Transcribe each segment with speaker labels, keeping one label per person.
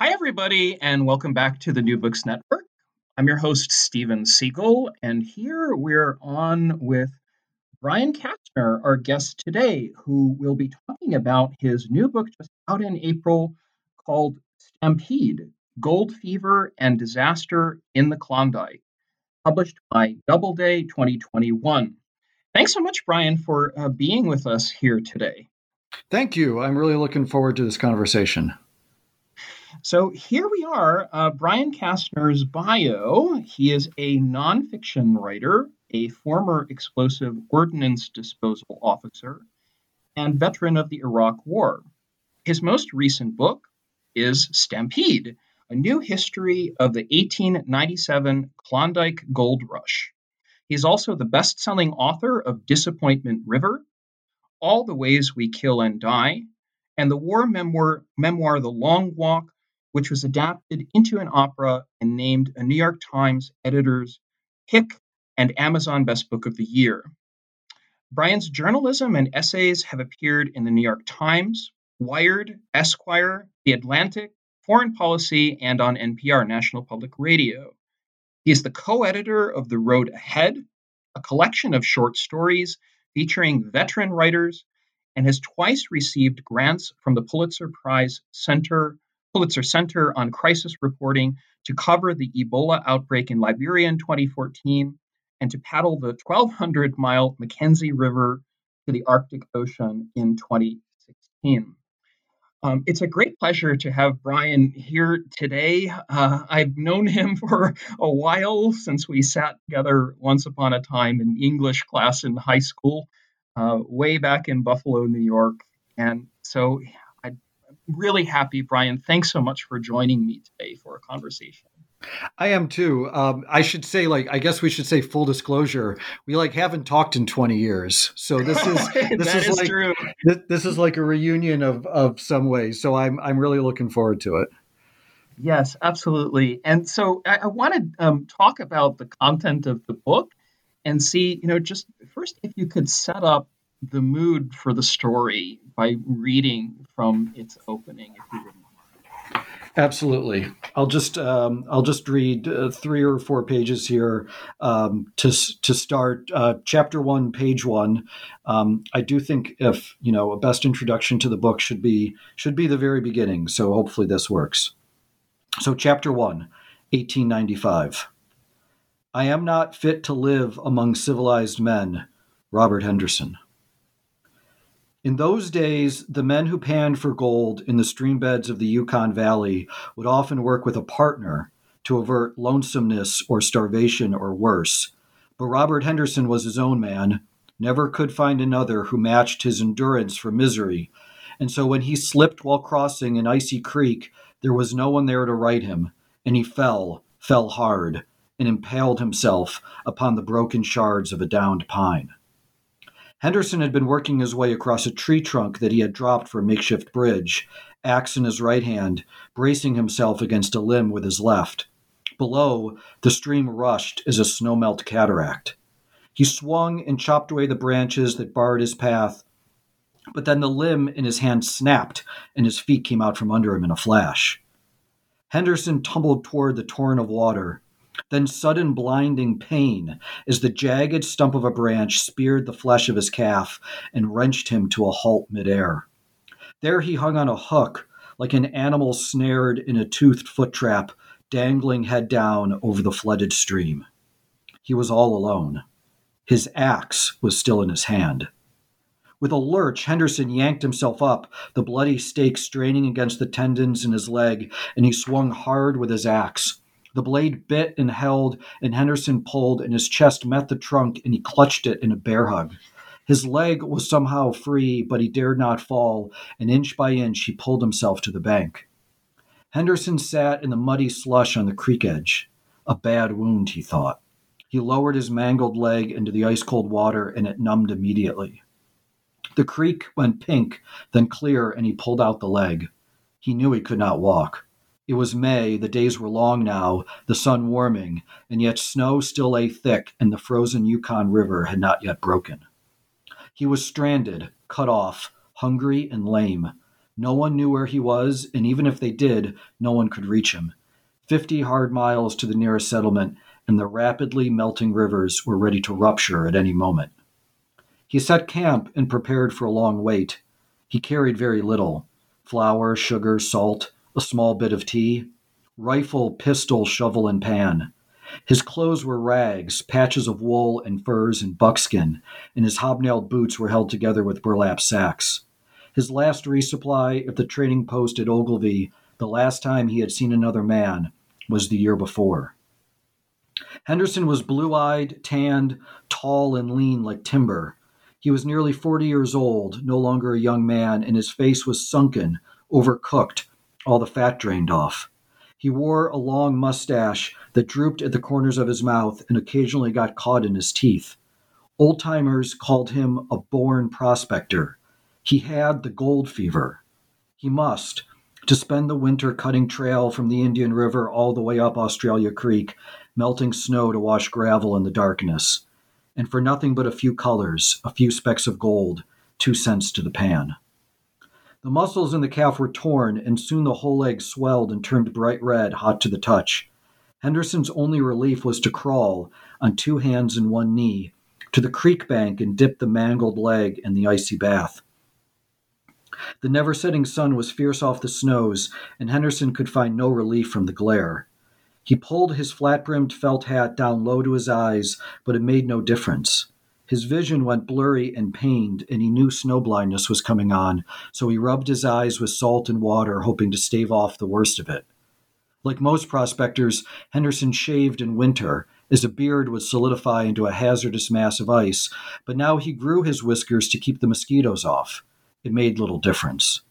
Speaker 1: Hi, everybody, and welcome back to the New Books Network. I'm your host, Steven Siegel, and here we're on with Brian Castner, our guest today, who will be talking about his new book just out in April called Stampede Gold Fever and Disaster in the Klondike, published by Doubleday 2021. Thanks so much, Brian, for uh, being with us here today.
Speaker 2: Thank you. I'm really looking forward to this conversation.
Speaker 1: So here we are, uh, Brian Castner's bio. He is a nonfiction writer, a former explosive ordnance disposal officer, and veteran of the Iraq War. His most recent book is Stampede, a new history of the 1897 Klondike Gold Rush. He's also the best selling author of Disappointment River, All the Ways We Kill and Die, and the war memoir, memoir The Long Walk which was adapted into an opera and named a New York Times editor's pick and Amazon Best Book of the Year. Brian's journalism and essays have appeared in the New York Times, Wired, Esquire, The Atlantic, Foreign Policy, and on NPR, National Public Radio. He is the co editor of The Road Ahead, a collection of short stories featuring veteran writers, and has twice received grants from the Pulitzer Prize Center Pulitzer Center on Crisis Reporting to cover the Ebola outbreak in Liberia in 2014 and to paddle the 1,200 mile Mackenzie River to the Arctic Ocean in 2016. Um, it's a great pleasure to have Brian here today. Uh, I've known him for a while since we sat together once upon a time in English class in high school, uh, way back in Buffalo, New York. And so really happy, Brian. Thanks so much for joining me today for a conversation.
Speaker 2: I am too. Um, I should say, like, I guess we should say full disclosure. We like haven't talked in twenty years, so this is this is, is, like true. This, this is like a reunion of of some ways. So I'm I'm really looking forward to it.
Speaker 1: Yes, absolutely. And so I, I want to um, talk about the content of the book and see, you know, just first if you could set up the mood for the story by reading from its opening, if you wouldn't.
Speaker 2: Absolutely. I'll just um, I'll just read uh, three or four pages here um, to to start. Uh, chapter one, page one. Um, I do think if you know a best introduction to the book should be should be the very beginning. So hopefully this works. So chapter one, 1895. I am not fit to live among civilized men. Robert Henderson. In those days, the men who panned for gold in the stream beds of the Yukon Valley would often work with a partner to avert lonesomeness or starvation or worse. But Robert Henderson was his own man, never could find another who matched his endurance for misery. And so when he slipped while crossing an icy creek, there was no one there to right him, and he fell, fell hard, and impaled himself upon the broken shards of a downed pine. Henderson had been working his way across a tree trunk that he had dropped for a makeshift bridge, axe in his right hand, bracing himself against a limb with his left. Below, the stream rushed as a snowmelt cataract. He swung and chopped away the branches that barred his path, but then the limb in his hand snapped and his feet came out from under him in a flash. Henderson tumbled toward the torrent of water, then sudden blinding pain as the jagged stump of a branch speared the flesh of his calf and wrenched him to a halt midair. There he hung on a hook, like an animal snared in a toothed foot trap, dangling head down over the flooded stream. He was all alone. His axe was still in his hand. With a lurch, Henderson yanked himself up, the bloody stake straining against the tendons in his leg, and he swung hard with his axe. The blade bit and held, and Henderson pulled, and his chest met the trunk, and he clutched it in a bear hug. His leg was somehow free, but he dared not fall, and inch by inch he pulled himself to the bank. Henderson sat in the muddy slush on the creek edge. A bad wound, he thought. He lowered his mangled leg into the ice cold water, and it numbed immediately. The creek went pink, then clear, and he pulled out the leg. He knew he could not walk. It was May, the days were long now, the sun warming, and yet snow still lay thick, and the frozen Yukon River had not yet broken. He was stranded, cut off, hungry, and lame. No one knew where he was, and even if they did, no one could reach him. Fifty hard miles to the nearest settlement, and the rapidly melting rivers were ready to rupture at any moment. He set camp and prepared for a long wait. He carried very little flour, sugar, salt, a small bit of tea, rifle, pistol, shovel, and pan. His clothes were rags, patches of wool and furs and buckskin, and his hobnailed boots were held together with burlap sacks. His last resupply at the trading post at Ogilvie, the last time he had seen another man, was the year before. Henderson was blue eyed, tanned, tall, and lean like timber. He was nearly 40 years old, no longer a young man, and his face was sunken, overcooked, all the fat drained off. He wore a long mustache that drooped at the corners of his mouth and occasionally got caught in his teeth. Old timers called him a born prospector. He had the gold fever. He must, to spend the winter cutting trail from the Indian River all the way up Australia Creek, melting snow to wash gravel in the darkness. And for nothing but a few colors, a few specks of gold, two cents to the pan. The muscles in the calf were torn, and soon the whole leg swelled and turned bright red, hot to the touch. Henderson's only relief was to crawl, on two hands and one knee, to the creek bank and dip the mangled leg in the icy bath. The never setting sun was fierce off the snows, and Henderson could find no relief from the glare. He pulled his flat brimmed felt hat down low to his eyes, but it made no difference. His vision went blurry and pained, and he knew snow blindness was coming on, so he rubbed his eyes with salt and water, hoping to stave off the worst of it. Like most prospectors, Henderson shaved in winter, as a beard would solidify into a hazardous mass of ice, but now he grew his whiskers to keep the mosquitoes off. It made little difference.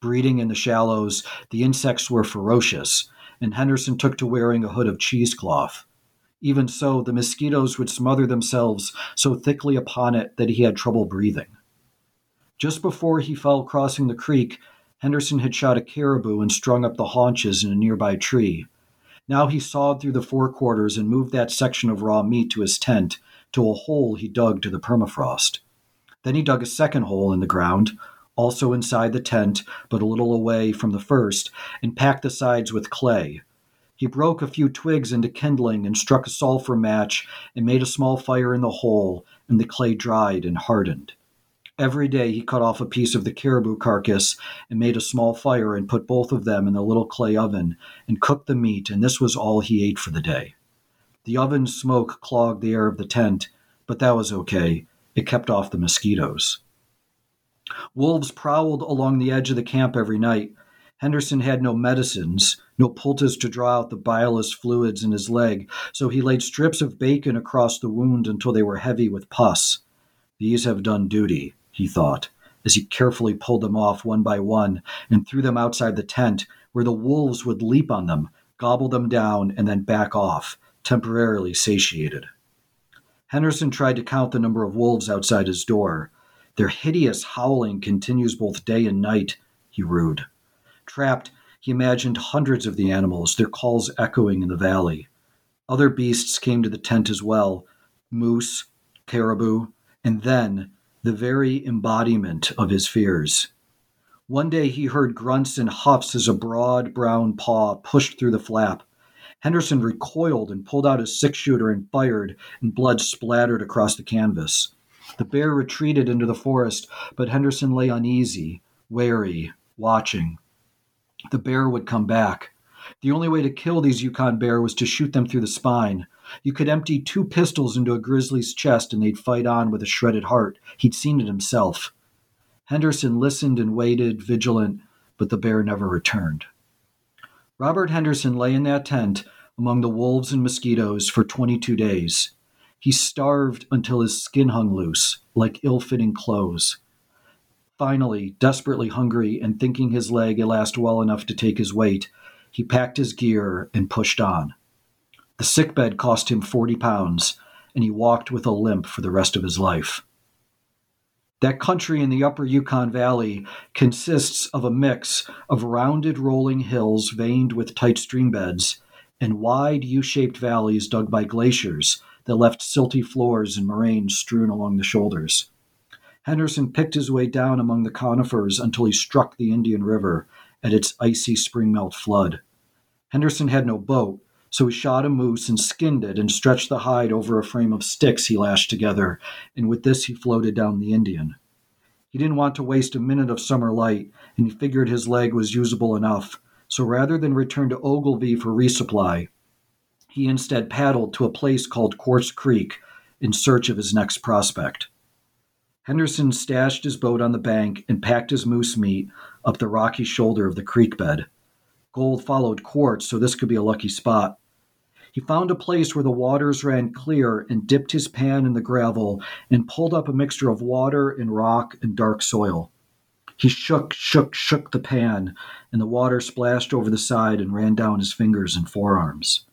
Speaker 2: Breeding in the shallows, the insects were ferocious, and Henderson took to wearing a hood of cheesecloth. Even so, the mosquitoes would smother themselves so thickly upon it that he had trouble breathing. Just before he fell crossing the creek, Henderson had shot a caribou and strung up the haunches in a nearby tree. Now he sawed through the forequarters and moved that section of raw meat to his tent, to a hole he dug to the permafrost. Then he dug a second hole in the ground, also inside the tent, but a little away from the first, and packed the sides with clay, he broke a few twigs into kindling and struck a sulfur match and made a small fire in the hole, and the clay dried and hardened. Every day he cut off a piece of the caribou carcass and made a small fire and put both of them in the little clay oven and cooked the meat, and this was all he ate for the day. The oven's smoke clogged the air of the tent, but that was okay. It kept off the mosquitoes. Wolves prowled along the edge of the camp every night, Henderson had no medicines, no poultice to draw out the bilious fluids in his leg, so he laid strips of bacon across the wound until they were heavy with pus. These have done duty, he thought, as he carefully pulled them off one by one and threw them outside the tent, where the wolves would leap on them, gobble them down, and then back off, temporarily satiated. Henderson tried to count the number of wolves outside his door. Their hideous howling continues both day and night, he rued. Trapped, he imagined hundreds of the animals, their calls echoing in the valley. Other beasts came to the tent as well moose, caribou, and then the very embodiment of his fears. One day he heard grunts and huffs as a broad brown paw pushed through the flap. Henderson recoiled and pulled out his six shooter and fired, and blood splattered across the canvas. The bear retreated into the forest, but Henderson lay uneasy, wary, watching the bear would come back. The only way to kill these Yukon bear was to shoot them through the spine. You could empty two pistols into a grizzly's chest and they'd fight on with a shredded heart. He'd seen it himself. Henderson listened and waited, vigilant, but the bear never returned. Robert Henderson lay in that tent among the wolves and mosquitoes for 22 days. He starved until his skin hung loose, like ill fitting clothes. Finally, desperately hungry and thinking his leg would last well enough to take his weight, he packed his gear and pushed on. The sickbed cost him 40 pounds, and he walked with a limp for the rest of his life. That country in the upper Yukon Valley consists of a mix of rounded rolling hills veined with tight stream beds and wide U shaped valleys dug by glaciers that left silty floors and moraines strewn along the shoulders. Henderson picked his way down among the conifers until he struck the Indian River at its icy spring melt flood. Henderson had no boat, so he shot a moose and skinned it and stretched the hide over a frame of sticks he lashed together, and with this he floated down the Indian. He didn't want to waste a minute of summer light, and he figured his leg was usable enough, so rather than return to Ogilvie for resupply, he instead paddled to a place called Quartz Creek in search of his next prospect. Henderson stashed his boat on the bank and packed his moose meat up the rocky shoulder of the creek bed. Gold followed Quartz, so this could be a lucky spot. He found a place where the waters ran clear and dipped his pan in the gravel and pulled up a mixture of water and rock and dark soil. He shook, shook, shook the pan, and the water splashed over the side and ran down his fingers and forearms.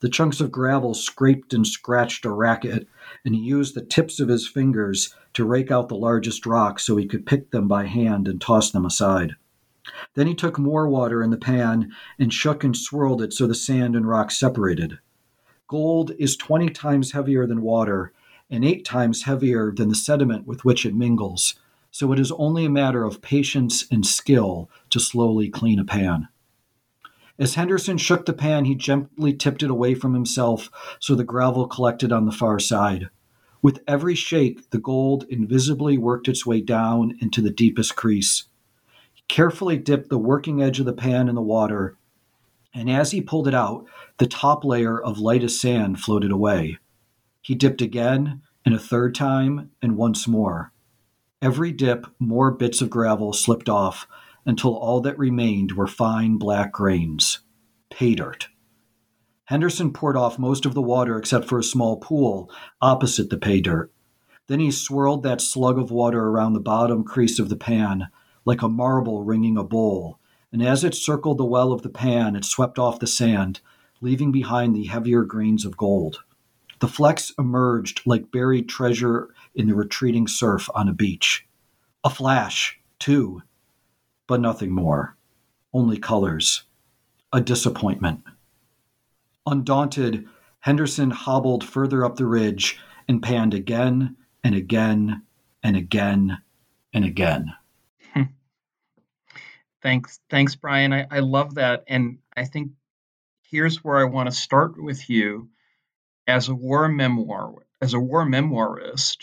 Speaker 2: The chunks of gravel scraped and scratched a racket, and he used the tips of his fingers to rake out the largest rocks so he could pick them by hand and toss them aside. Then he took more water in the pan and shook and swirled it so the sand and rock separated. Gold is 20 times heavier than water and eight times heavier than the sediment with which it mingles, so it is only a matter of patience and skill to slowly clean a pan. As Henderson shook the pan, he gently tipped it away from himself so the gravel collected on the far side. With every shake, the gold invisibly worked its way down into the deepest crease He carefully dipped the working edge of the pan in the water, and as he pulled it out, the top layer of lightest sand floated away. He dipped again, and a third time, and once more. Every dip, more bits of gravel slipped off until all that remained were fine black grains pay dirt. Henderson poured off most of the water except for a small pool opposite the pay dirt. Then he swirled that slug of water around the bottom crease of the pan like a marble ringing a bowl, and as it circled the well of the pan, it swept off the sand, leaving behind the heavier grains of gold. The flecks emerged like buried treasure in the retreating surf on a beach. A flash, too, but nothing more. Only colors. A disappointment. Undaunted, Henderson hobbled further up the ridge and panned again and again and again and again.
Speaker 1: Thanks, thanks, Brian. I, I love that, and I think here's where I want to start with you as a war memoir, as a war memoirist,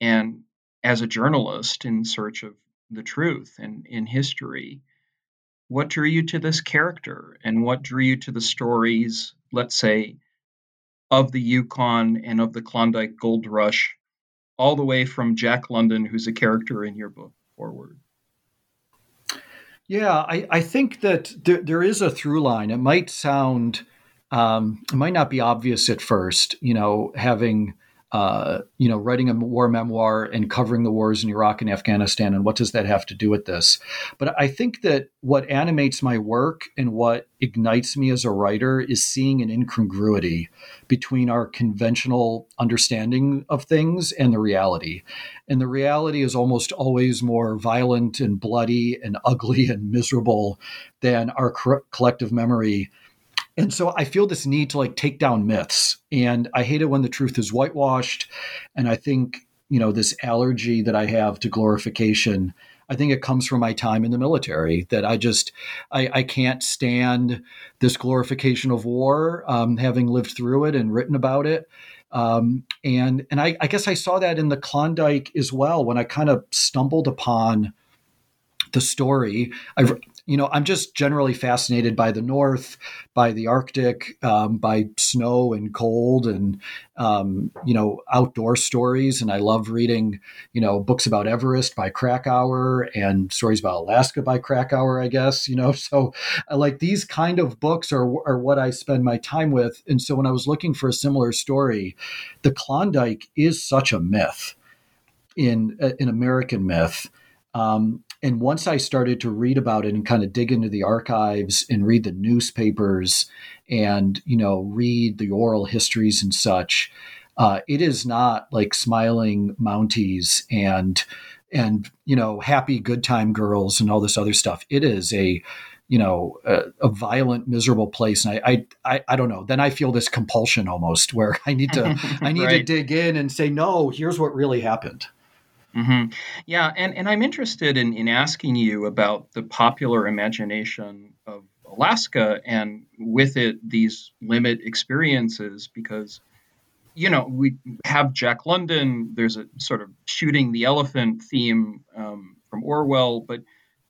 Speaker 1: and as a journalist in search of the truth and in history. What drew you to this character, and what drew you to the stories, let's say, of the Yukon and of the Klondike Gold Rush, all the way from Jack London, who's a character in your book, forward?
Speaker 2: Yeah, I, I think that there, there is a through line. It might sound, um, it might not be obvious at first, you know, having uh, you know, writing a war memoir and covering the wars in Iraq and Afghanistan, and what does that have to do with this? But I think that what animates my work and what ignites me as a writer is seeing an incongruity between our conventional understanding of things and the reality. And the reality is almost always more violent and bloody and ugly and miserable than our co- collective memory and so I feel this need to like take down myths. And I hate it when the truth is whitewashed. And I think, you know, this allergy that I have to glorification, I think it comes from my time in the military that I just, I, I can't stand this glorification of war, um, having lived through it and written about it. Um, and and I, I guess I saw that in the Klondike as well when I kind of stumbled upon the story. I you know, I'm just generally fascinated by the North, by the Arctic, um, by snow and cold, and um, you know, outdoor stories. And I love reading, you know, books about Everest by Krakauer and stories about Alaska by Krakauer. I guess you know, so I like these kind of books are are what I spend my time with. And so when I was looking for a similar story, the Klondike is such a myth in an American myth. Um, and once I started to read about it and kind of dig into the archives and read the newspapers and, you know, read the oral histories and such, uh, it is not like smiling Mounties and, and, you know, happy good time girls and all this other stuff. It is a, you know, a, a violent, miserable place. And I, I, I, don't know. Then I feel this compulsion almost where I need to, I need right. to dig in and say, no, here's what really happened.
Speaker 1: Mm-hmm. Yeah, and, and I'm interested in, in asking you about the popular imagination of Alaska and with it these limit experiences because you know we have Jack London. There's a sort of shooting the elephant theme um, from Orwell, but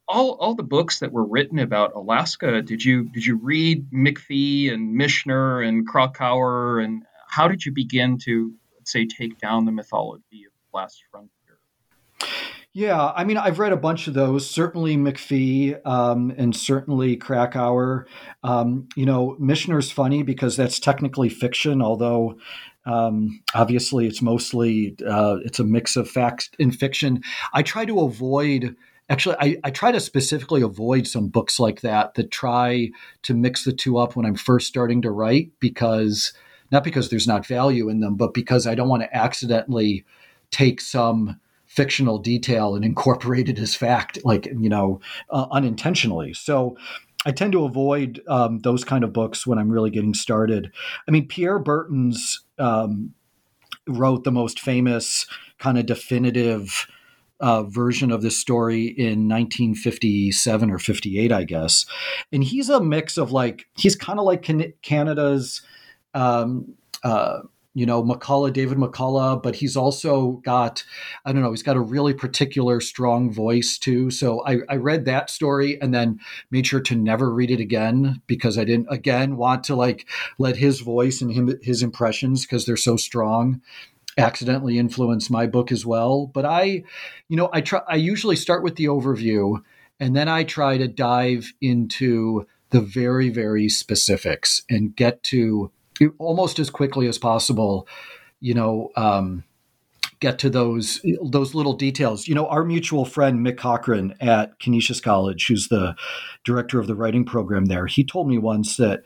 Speaker 1: all all the books that were written about Alaska. Did you did you read McPhee and Michener and Krakauer and how did you begin to say take down the mythology of last frontier?
Speaker 2: Yeah, I mean, I've read a bunch of those. Certainly McPhee um, and certainly Krakauer. Um, you know, Michener's funny because that's technically fiction, although um, obviously it's mostly uh, it's a mix of facts and fiction. I try to avoid. Actually, I, I try to specifically avoid some books like that that try to mix the two up when I'm first starting to write because not because there's not value in them, but because I don't want to accidentally take some fictional detail and incorporate it as fact, like you know, uh, unintentionally. So. I tend to avoid um, those kind of books when I'm really getting started. I mean, Pierre Berton's um, wrote the most famous kind of definitive uh, version of this story in 1957 or 58, I guess. And he's a mix of like, he's kind of like Canada's um, uh, you know, McCullough, David McCullough, but he's also got, I don't know, he's got a really particular strong voice too. So I, I read that story and then made sure to never read it again because I didn't, again, want to like let his voice and him, his impressions, because they're so strong, accidentally influence my book as well. But I, you know, I try, I usually start with the overview and then I try to dive into the very, very specifics and get to, almost as quickly as possible, you know, um, get to those those little details. You know, our mutual friend Mick Cochrane at Canisius College, who's the director of the writing program there, he told me once that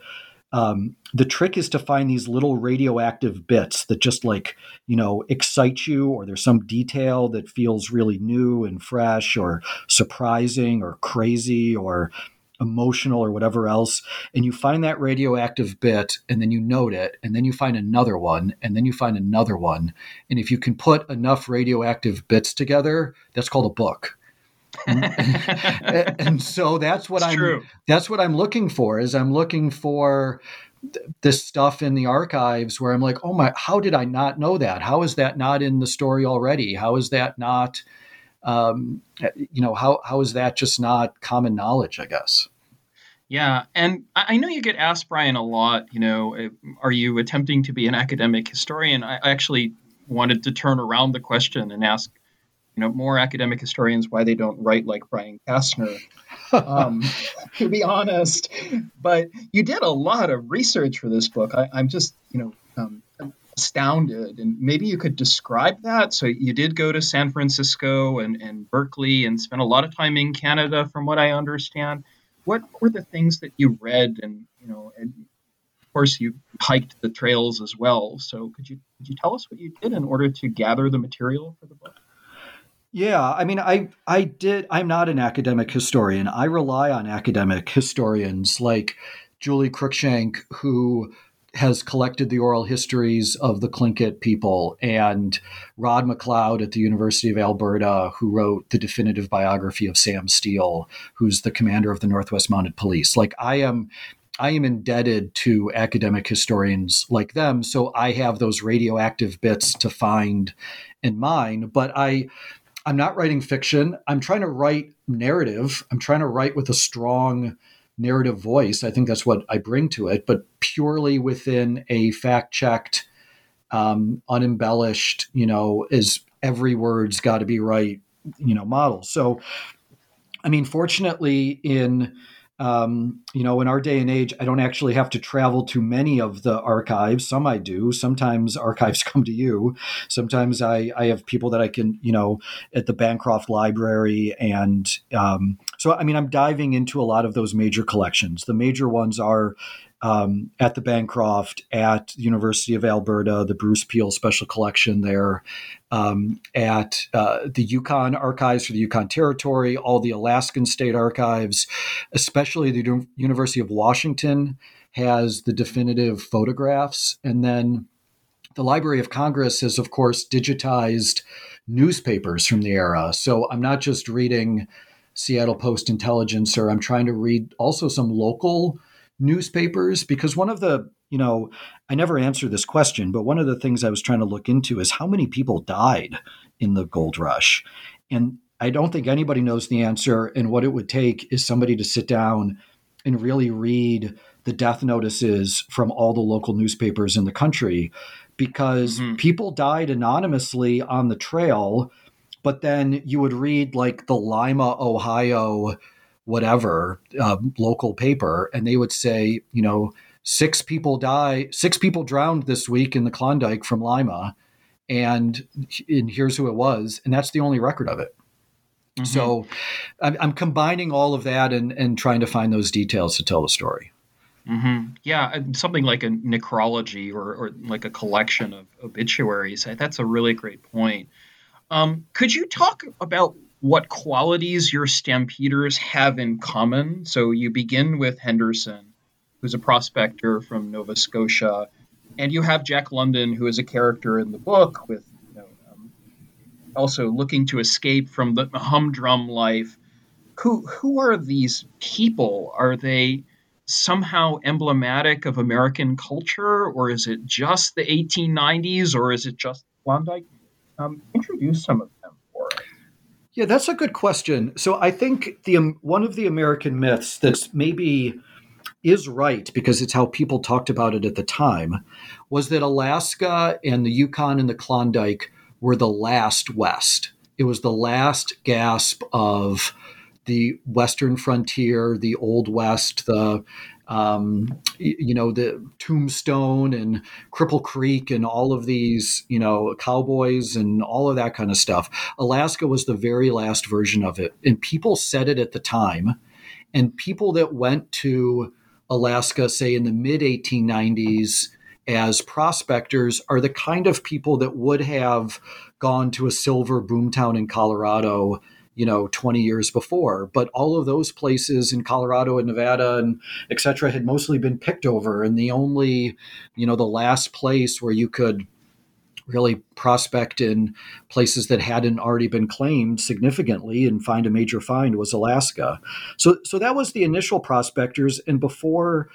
Speaker 2: um, the trick is to find these little radioactive bits that just like you know excite you, or there's some detail that feels really new and fresh, or surprising, or crazy, or emotional or whatever else and you find that radioactive bit and then you note it and then you find another one and then you find another one. And if you can put enough radioactive bits together that's called a book. And, and, so that's what
Speaker 1: it's
Speaker 2: i'm
Speaker 1: true.
Speaker 2: that's what i'm looking for is i'm looking for this stuff in the archives where i'm like oh my how did i not know that? How is that not in the story already? How is that not um, you know, how how is that just not common knowledge? I guess.
Speaker 1: Yeah, and I know you get asked, Brian, a lot. You know, are you attempting to be an academic historian? I actually wanted to turn around the question and ask, you know, more academic historians why they don't write like Brian Castner. um, to be honest, but you did a lot of research for this book. I, am just, you know, um, astounded. And maybe you could describe that. So you did go to San Francisco and, and Berkeley and spent a lot of time in Canada, from what I understand. What were the things that you read? And, you know, and of course you hiked the trails as well. So could you could you tell us what you did in order to gather the material for the book?
Speaker 2: Yeah, I mean, I I did. I'm not an academic historian. I rely on academic historians like Julie Cruikshank, who has collected the oral histories of the Tlingit people, and Rod Macleod at the University of Alberta, who wrote the definitive biography of Sam Steele, who's the commander of the Northwest Mounted Police. Like I am I am indebted to academic historians like them, so I have those radioactive bits to find in mine. But I, I'm not writing fiction. I'm trying to write narrative. I'm trying to write with a strong narrative voice. I think that's what I bring to it, but purely within a fact checked, um, unembellished, you know, is every word's got to be right, you know, model. So, I mean, fortunately, in um, you know, in our day and age, I don't actually have to travel to many of the archives. Some I do. Sometimes archives come to you. Sometimes I, I have people that I can, you know, at the Bancroft Library. And um, so, I mean, I'm diving into a lot of those major collections. The major ones are um, at the Bancroft, at the University of Alberta, the Bruce Peel Special Collection there, um, at uh, the Yukon Archives for the Yukon Territory, all the Alaskan State Archives, especially the U- University of Washington has the definitive photographs. And then the Library of Congress has, of course, digitized newspapers from the era. So I'm not just reading Seattle Post Intelligencer, I'm trying to read also some local newspapers because one of the you know i never answer this question but one of the things i was trying to look into is how many people died in the gold rush and i don't think anybody knows the answer and what it would take is somebody to sit down and really read the death notices from all the local newspapers in the country because mm-hmm. people died anonymously on the trail but then you would read like the lima ohio whatever uh, local paper, and they would say, you know, six people die, six people drowned this week in the Klondike from Lima, and and here's who it was, and that's the only record of it. Mm-hmm. So I'm, I'm, combining all of that and and trying to find those details to tell the story.
Speaker 1: Mm-hmm. Yeah, something like a necrology or, or like a collection of obituaries. That's a really great point. Um, could you talk about what qualities your stampeders have in common. So you begin with Henderson, who's a prospector from Nova Scotia, and you have Jack London, who is a character in the book, with you know, um, also looking to escape from the humdrum life. Who who are these people? Are they somehow emblematic of American culture, or is it just the 1890s, or is it just Klondike? Um, introduce some of
Speaker 2: yeah, that's a good question. So I think the um, one of the American myths that's maybe is right because it's how people talked about it at the time was that Alaska and the Yukon and the Klondike were the last West. It was the last gasp of the Western frontier, the Old West, the um, you know, the Tombstone and Cripple Creek and all of these, you know, cowboys and all of that kind of stuff. Alaska was the very last version of it. And people said it at the time. And people that went to Alaska, say in the mid 1890s, as prospectors are the kind of people that would have gone to a silver boomtown in Colorado you know 20 years before. But all of those places in colorado and nevada and et cetera had mostly been picked over. And the only you know the last place where you could really prospect in places that hadn't already been claimed significantly and find a major find was alaska. So so that was the initial prospectors. And before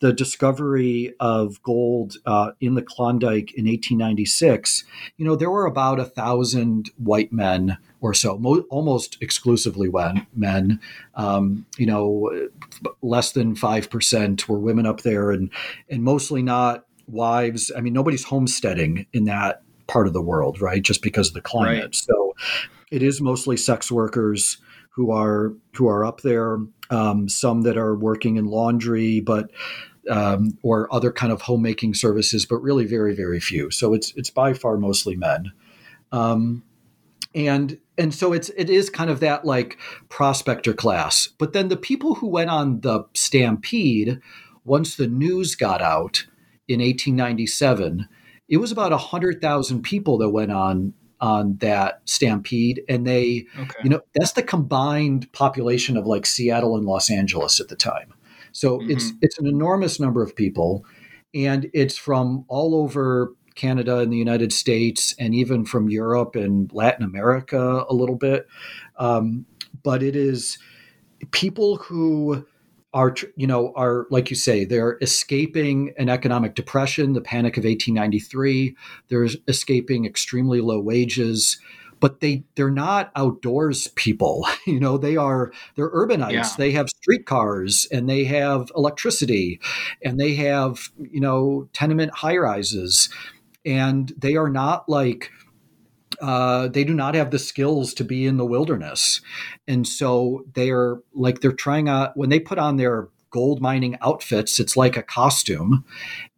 Speaker 2: the discovery of gold uh, in the Klondike in 1896, you know, there were about a thousand white men or so, mo- almost exclusively men. Um, you know, less than five percent were women up there, and and mostly not wives. I mean, nobody's homesteading in that part of the world, right? Just because of the climate. Right. So, it is mostly sex workers who are who are up there. Um, some that are working in laundry, but um, or other kind of homemaking services, but really very very few. So it's it's by far mostly men. Um, and and so it's it is kind of that like prospector class but then the people who went on the stampede once the news got out in 1897 it was about 100,000 people that went on on that stampede and they okay. you know that's the combined population of like Seattle and Los Angeles at the time so mm-hmm. it's it's an enormous number of people and it's from all over Canada and the United States, and even from Europe and Latin America a little bit. Um, but it is people who are, you know, are like you say, they're escaping an economic depression, the Panic of 1893. They're escaping extremely low wages. but they they're not outdoors people you know they are they're urbanites yeah. they have streetcars and they have electricity and they have you know tenement high rises and they are not like uh, they do not have the skills to be in the wilderness and so they're like they're trying out when they put on their gold mining outfits it's like a costume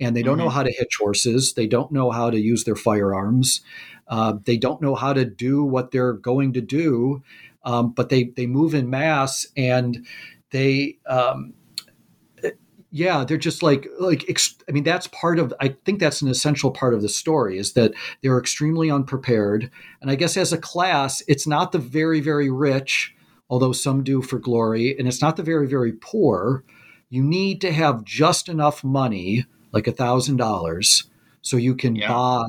Speaker 2: and they don't mm-hmm. know how to hitch horses they don't know how to use their firearms uh, they don't know how to do what they're going to do, um, but they they move in mass and they. Um, yeah, they're just like like I mean that's part of I think that's an essential part of the story is that they're extremely unprepared and I guess as a class it's not the very very rich although some do for glory and it's not the very very poor you need to have just enough money like a thousand dollars so you can yeah. buy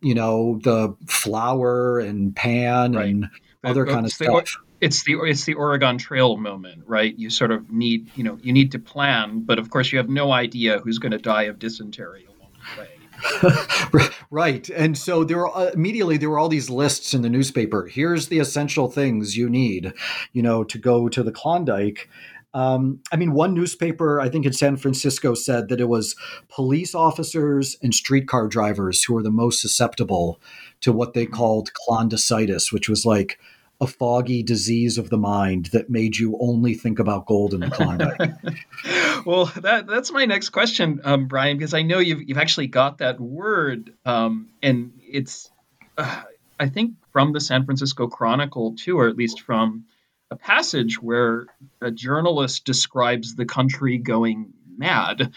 Speaker 2: you know the flour and pan right. and other kind of stuff.
Speaker 1: It's the it's the Oregon Trail moment, right? You sort of need you know you need to plan, but of course you have no idea who's going to die of dysentery along the
Speaker 2: way. right, and so there were uh, immediately there were all these lists in the newspaper. Here's the essential things you need, you know, to go to the Klondike, um, I mean, one newspaper, I think in San Francisco, said that it was police officers and streetcar drivers who were the most susceptible to what they called Klondicitis, which was like a foggy disease of the mind that made you only think about gold in the Klondike.
Speaker 1: well, that, that's my next question, um, Brian, because I know you've, you've actually got that word, um, and it's, uh, I think, from the San Francisco Chronicle, too, or at least from a passage where a journalist describes the country going mad,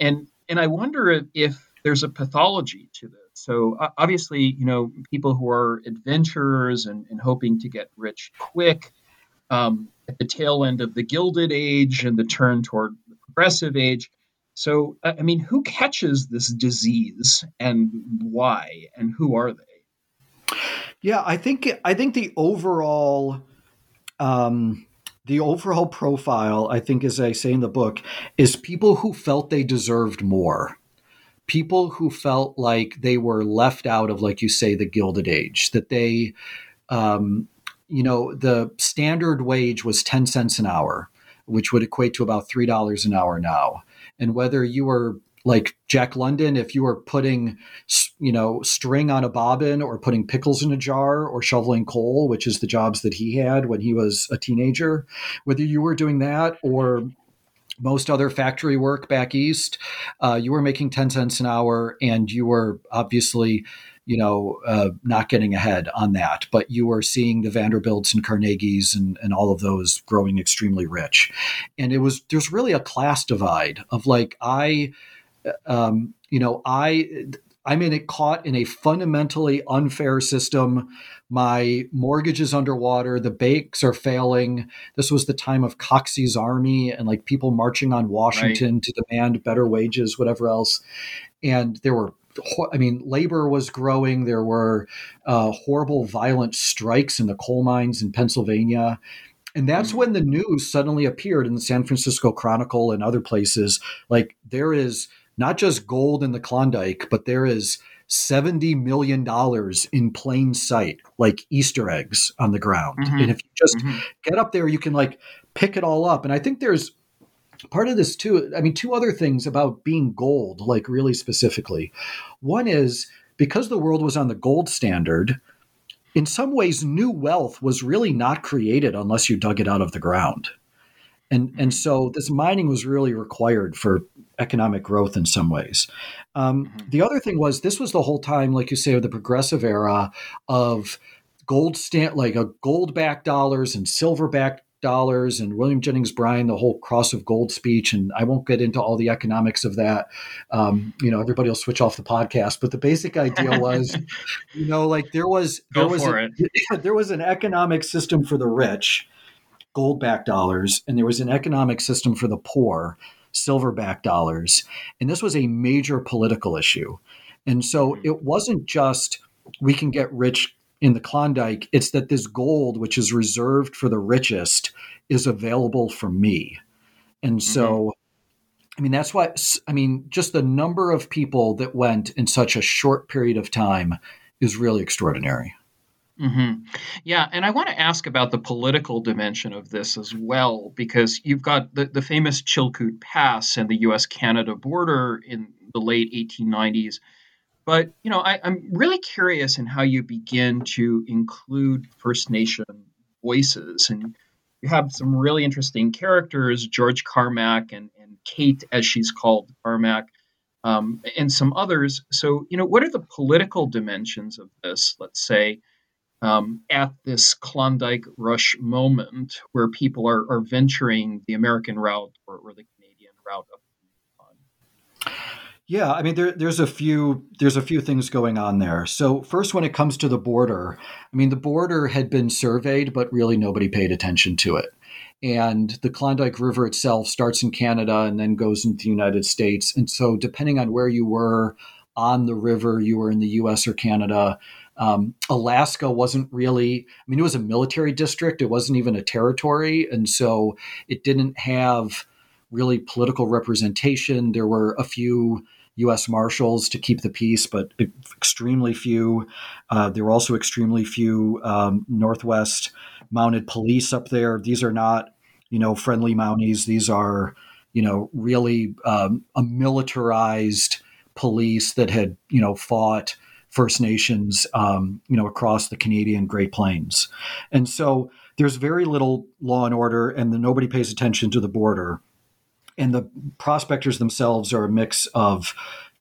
Speaker 1: and and I wonder if, if there's a pathology to this. So obviously, you know, people who are adventurers and, and hoping to get rich quick um, at the tail end of the Gilded Age and the turn toward the Progressive Age. So, I mean, who catches this disease and why, and who are they?
Speaker 2: Yeah, I think I think the overall um, the overall profile, I think, as I say in the book, is people who felt they deserved more. People who felt like they were left out of, like you say, the Gilded Age, that they, um, you know, the standard wage was 10 cents an hour, which would equate to about $3 an hour now. And whether you were like Jack London, if you were putting, you know, string on a bobbin or putting pickles in a jar or shoveling coal, which is the jobs that he had when he was a teenager, whether you were doing that or most other factory work back east, uh, you were making 10 cents an hour and you were obviously, you know, uh, not getting ahead on that. But you were seeing the Vanderbilts and Carnegies and, and all of those growing extremely rich. And it was, there's really a class divide of like, I, um, you know, I I'm in it caught in a fundamentally unfair system. My mortgage is underwater. The banks are failing. This was the time of Coxey's army and like people marching on Washington right. to demand better wages, whatever else. And there were I mean, labor was growing. There were uh, horrible, violent strikes in the coal mines in Pennsylvania. And that's mm-hmm. when the news suddenly appeared in the San Francisco Chronicle and other places. Like, there is not just gold in the Klondike, but there is $70 million in plain sight, like Easter eggs on the ground. Mm-hmm. And if you just mm-hmm. get up there, you can like pick it all up. And I think there's part of this too. I mean, two other things about being gold, like really specifically. One is because the world was on the gold standard, in some ways, new wealth was really not created unless you dug it out of the ground. And, and so this mining was really required for economic growth in some ways. Um, mm-hmm. The other thing was this was the whole time, like you say, of the progressive era of gold stand like a gold backed dollars and silver backed dollars and William Jennings Bryan, the whole cross of gold speech. And I won't get into all the economics of that. Um, you know, everybody will switch off the podcast. But the basic idea was, you know, like there was there
Speaker 1: Go
Speaker 2: was a, there was an economic system for the rich, gold backed dollars, and there was an economic system for the poor silverback dollars. And this was a major political issue. And so mm-hmm. it wasn't just we can get rich in the Klondike, it's that this gold, which is reserved for the richest, is available for me. And so, mm-hmm. I mean, that's why, I mean, just the number of people that went in such a short period of time is really extraordinary.
Speaker 1: Mm-hmm. Yeah, and I want to ask about the political dimension of this as well, because you've got the, the famous Chilkoot Pass and the U.S. Canada border in the late 1890s. But you know, I, I'm really curious in how you begin to include First Nation voices, and you have some really interesting characters, George Carmack and, and Kate, as she's called, Carmack, um, and some others. So, you know, what are the political dimensions of this? Let's say um, at this Klondike Rush moment where people are, are venturing the American route or, or the Canadian route
Speaker 2: yeah, I mean there, there's a few there's a few things going on there. So first, when it comes to the border, I mean the border had been surveyed, but really nobody paid attention to it. And the Klondike River itself starts in Canada and then goes into the United States. And so, depending on where you were on the river, you were in the U.S. or Canada. Um, Alaska wasn't really, I mean, it was a military district, it wasn't even a territory. And so it didn't have really political representation. There were a few U.S. Marshals to keep the peace, but extremely few. Uh, there were also extremely few um, Northwest mounted police up there. These are not, you know, friendly Mounties. These are, you know, really um, a militarized police that had, you know, fought First Nations, um, you know, across the Canadian Great Plains, and so there's very little law and order, and the, nobody pays attention to the border and the prospectors themselves are a mix of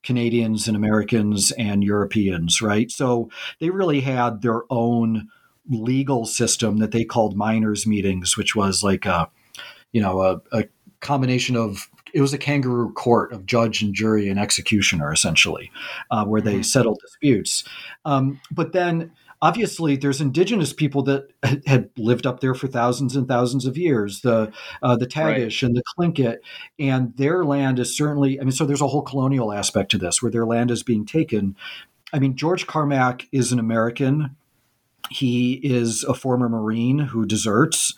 Speaker 2: Canadians and Americans and Europeans, right? So they really had their own legal system that they called miners meetings, which was like a, you know, a, a combination of it was a kangaroo court of judge and jury and executioner essentially, uh, where they mm-hmm. settled disputes. Um, but then obviously there's indigenous people that had lived up there for thousands and thousands of years the uh, the tagish right. and the Tlingit and their land is certainly i mean so there's a whole colonial aspect to this where their land is being taken i mean george carmack is an american he is a former marine who deserts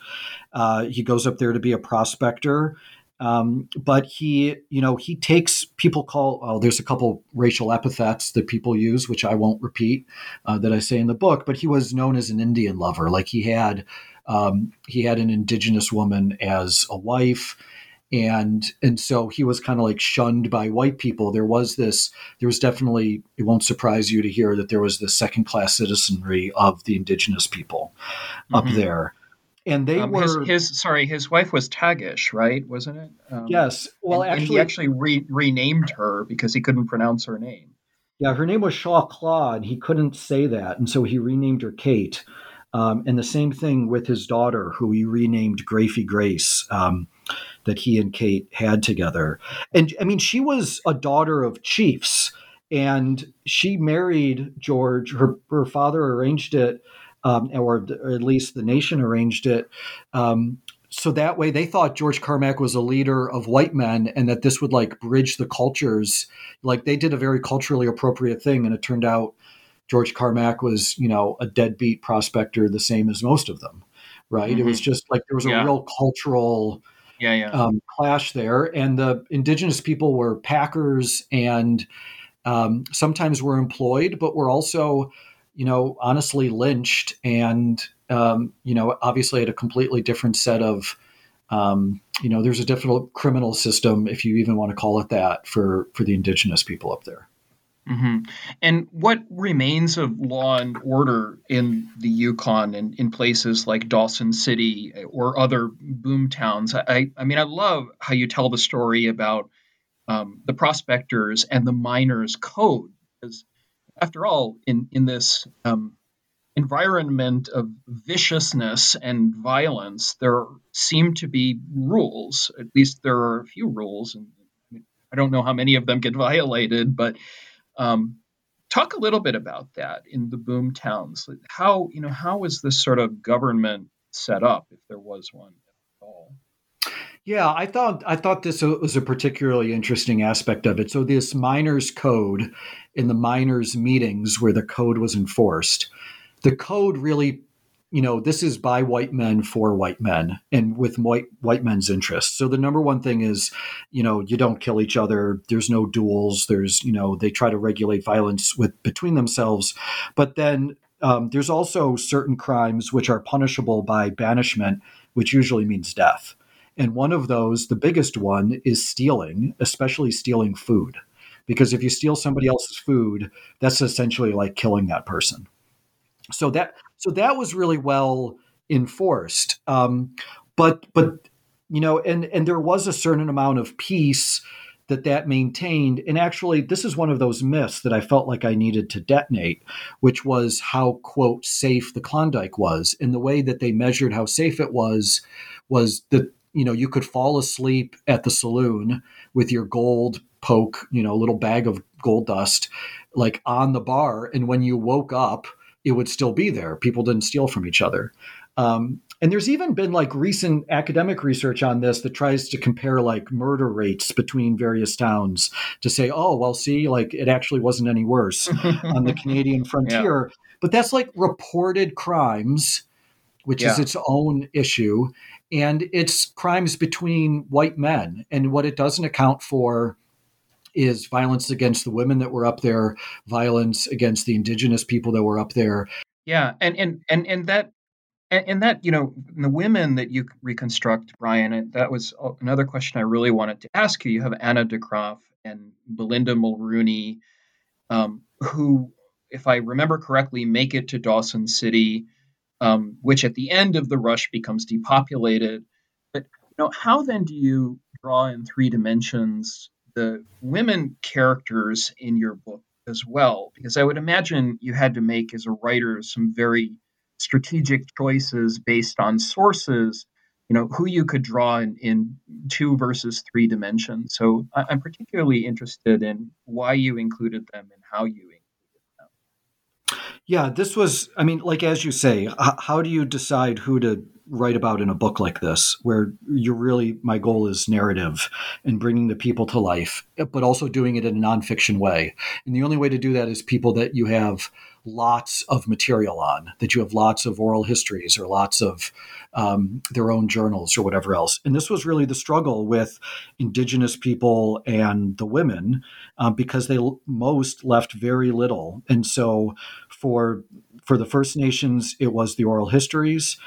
Speaker 2: uh, he goes up there to be a prospector um, but he, you know, he takes people call. Oh, there's a couple racial epithets that people use, which I won't repeat, uh, that I say in the book. But he was known as an Indian lover. Like he had, um, he had an indigenous woman as a wife, and and so he was kind of like shunned by white people. There was this. There was definitely. It won't surprise you to hear that there was this second class citizenry of the indigenous people mm-hmm. up there and they um,
Speaker 1: were his, his, sorry his wife was tagish right? Wasn't it?
Speaker 2: Um, yes.
Speaker 1: Well and, actually and he actually re- renamed her because he couldn't pronounce her name.
Speaker 2: Yeah her name was Shaaw Tláa he couldn't say that and so he renamed her kate. Um, and the same thing with his daughter who he renamed Graphie grace um, that he and kate had together. And i mean she was a daughter of chiefs and she married george her, her father arranged it um, or, or, at least the nation arranged it. Um, so that way they thought George Carmack was a leader of white men and that this would like bridge the cultures. Like they did a very culturally appropriate thing. And it turned out George Carmack was, you know, a deadbeat prospector, the same as most of them. Right. Mm-hmm. It was mm-hmm. just like there was a yeah. real cultural
Speaker 1: yeah, yeah. Um,
Speaker 2: clash there. And the indigenous people were packers and um, sometimes were employed, but were also you know, honestly lynched and, um, you know, obviously had a completely different set of, um, you know, there's a different criminal system, if you even want to call it that, for, for the indigenous people up there.
Speaker 1: Mm-hmm. And what remains of law and order in the Yukon and in places like Dawson City or other boom towns? I, I mean, I love how you tell the story about um, the prospectors and the miners' code, because after all, in in this um, environment of viciousness and violence, there seem to be rules. At least there are a few rules, and I don't know how many of them get violated. But um, talk a little bit about that in the boom towns. How you know how is this sort of government set up, if there was one at all?
Speaker 2: Yeah, I thought I thought this was a particularly interesting aspect of it. So this miners code in the miners meetings where the code was enforced, the code really, you know, this is by white men for white men and with white white men's interests. So the number one thing is, you know, you don't kill each other. There's no duels. There's, you know, they try to regulate violence with between themselves, but then um, there's also certain crimes which are punishable by banishment, which usually means death. And one of those, the biggest one, is stealing, especially stealing food. Because if you steal somebody else's food, that's essentially like killing that person. So that so that was really well enforced. Um, but but you know, and and there was a certain amount of peace that that maintained. And actually, this is one of those myths that I felt like I needed to detonate, which was how quote safe the Klondike was, and the way that they measured how safe it was was that you know you could fall asleep at the saloon with your gold poke, you know, little bag of gold dust, like on the bar, and when you woke up, it would still be there. People didn't steal from each other. Um, and there's even been like recent academic research on this that tries to compare like murder rates between various towns to say, oh, well, see, like it actually wasn't any worse on the Canadian frontier. Yeah. But that's like reported crimes, which yeah. is its own issue. And it's crimes between white men. And what it doesn't account for is violence against the women that were up there, violence against the indigenous people that were up there.
Speaker 1: Yeah, and and and and that and, that, you know, the women that you reconstruct, Brian, that was another question I really wanted to ask you. You have Anna de and Belinda Mulrooney, um, who, if I remember correctly, make it to Dawson City, um, which at the end of the rush becomes depopulated. But you know, how then do you draw in three dimensions the women characters in your book as well? Because I would imagine you had to make, as a writer, some very strategic choices based on sources you know who you could draw in, in two versus three dimensions so I, am particularly interested in why you included them and how you
Speaker 2: yeah this was i mean like as you say how do you decide who to write about in a book like this where you're really my goal is narrative and bringing the people to life but also doing it in a nonfiction way and the only way to do that is people that you have lots of material on, that you have lots of oral histories or lots of um, their own journals or whatever else. And this was really the struggle with indigenous people and the women um, because they most left very little. And so for for the First Nations, it was the oral histories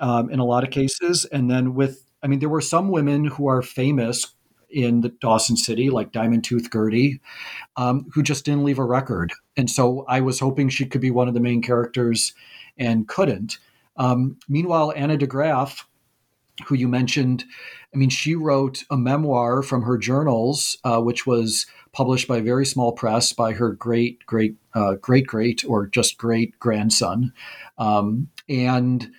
Speaker 2: um, in a lot of cases, and then with I mean, there were some women who are famous in the Dawson City, like Diamond Tooth Gertie, um, who just didn't leave a record. And so I was hoping she could be one of the main characters and couldn't. Um, meanwhile, Anna DeGraf, who you mentioned, I mean, she wrote a memoir from her journals, uh, which was published by a very small press by her great, great, uh, great, great, or just great grandson. Um, and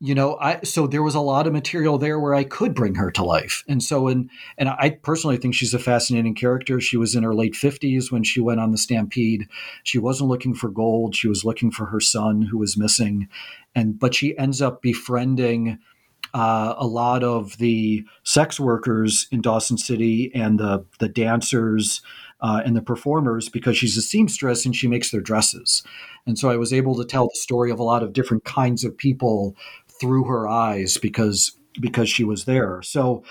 Speaker 2: you know i so there was a lot of material there where i could bring her to life. And so and and i personally think she's a fascinating character. She was in her late 50s when she went on the stampede. She wasn't looking for gold. She was looking for her son who was missing. And but she ends up befriending uh, a lot of the sex workers in Dawson City and the the dancers uh, and the performers because she's a seamstress and she makes their dresses. And so I was able to tell the story of a lot of different kinds of people through her eyes because because she was there. So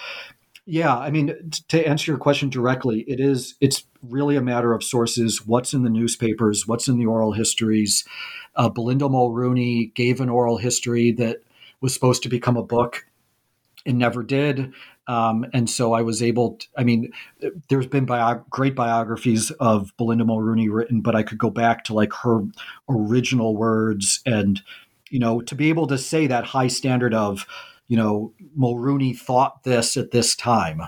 Speaker 2: yeah, I mean to answer your question directly, it is it's really a matter of sources, what's in the newspapers, what's in the oral histories. Uh, Belinda Mulrooney gave an oral history that was supposed to become a book and never did. Um, and so I was able to, I mean, there's been bio- great biographies of Belinda Mulrooney written, but I could go back to like her original words and you know, to be able to say that high standard of, you know, Mulrooney thought this at this time.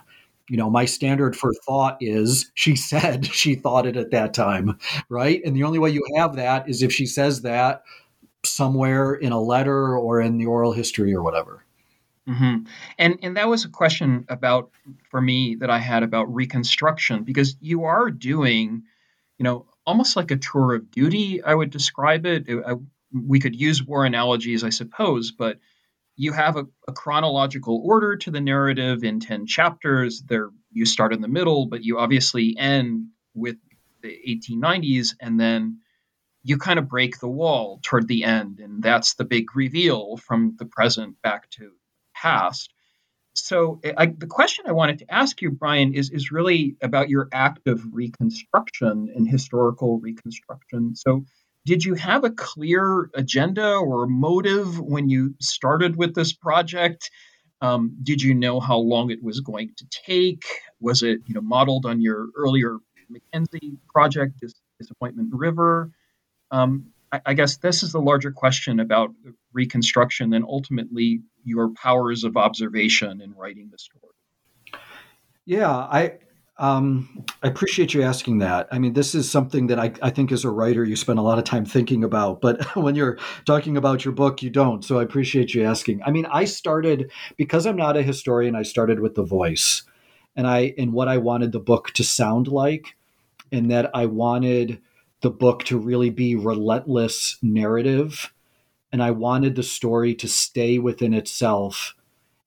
Speaker 2: You know, my standard for thought is she said she thought it at that time, right? And the only way you have that is if she says that somewhere in a letter or in the oral history or whatever.
Speaker 1: Mm-hmm. And and that was a question about for me that I had about reconstruction because you are doing, you know, almost like a tour of duty. I would describe it. I, we could use war analogies, I suppose, but you have a, a, chronological order to the narrative in 10 chapters. There you start in the middle, but you obviously end with the 1890s and then you kind of break the wall toward the end and that's the big reveal from the present back to past. So I, the question I wanted to ask you, Brian, is is really about your act of reconstruction and historical reconstruction. So did you have a clear agenda or motive when you started with this project? Um, did you know how long it was going to take? Was it you know modeled on your earlier Mackenzie project, Disappointment River? Um, I, I guess this is the larger question about reconstruction and ultimately your powers of observation in writing the story.
Speaker 2: Yeah, I um, I appreciate you asking that. I mean, this is something that I, I think as a writer you spend a lot of time thinking about, but when you're talking about your book, you don't. So I appreciate you asking. I mean, I started because I'm not a historian. I started with the voice, and I and what I wanted the book to sound like, and that I wanted the book to really be relentless narrative, and I wanted the story to stay within itself.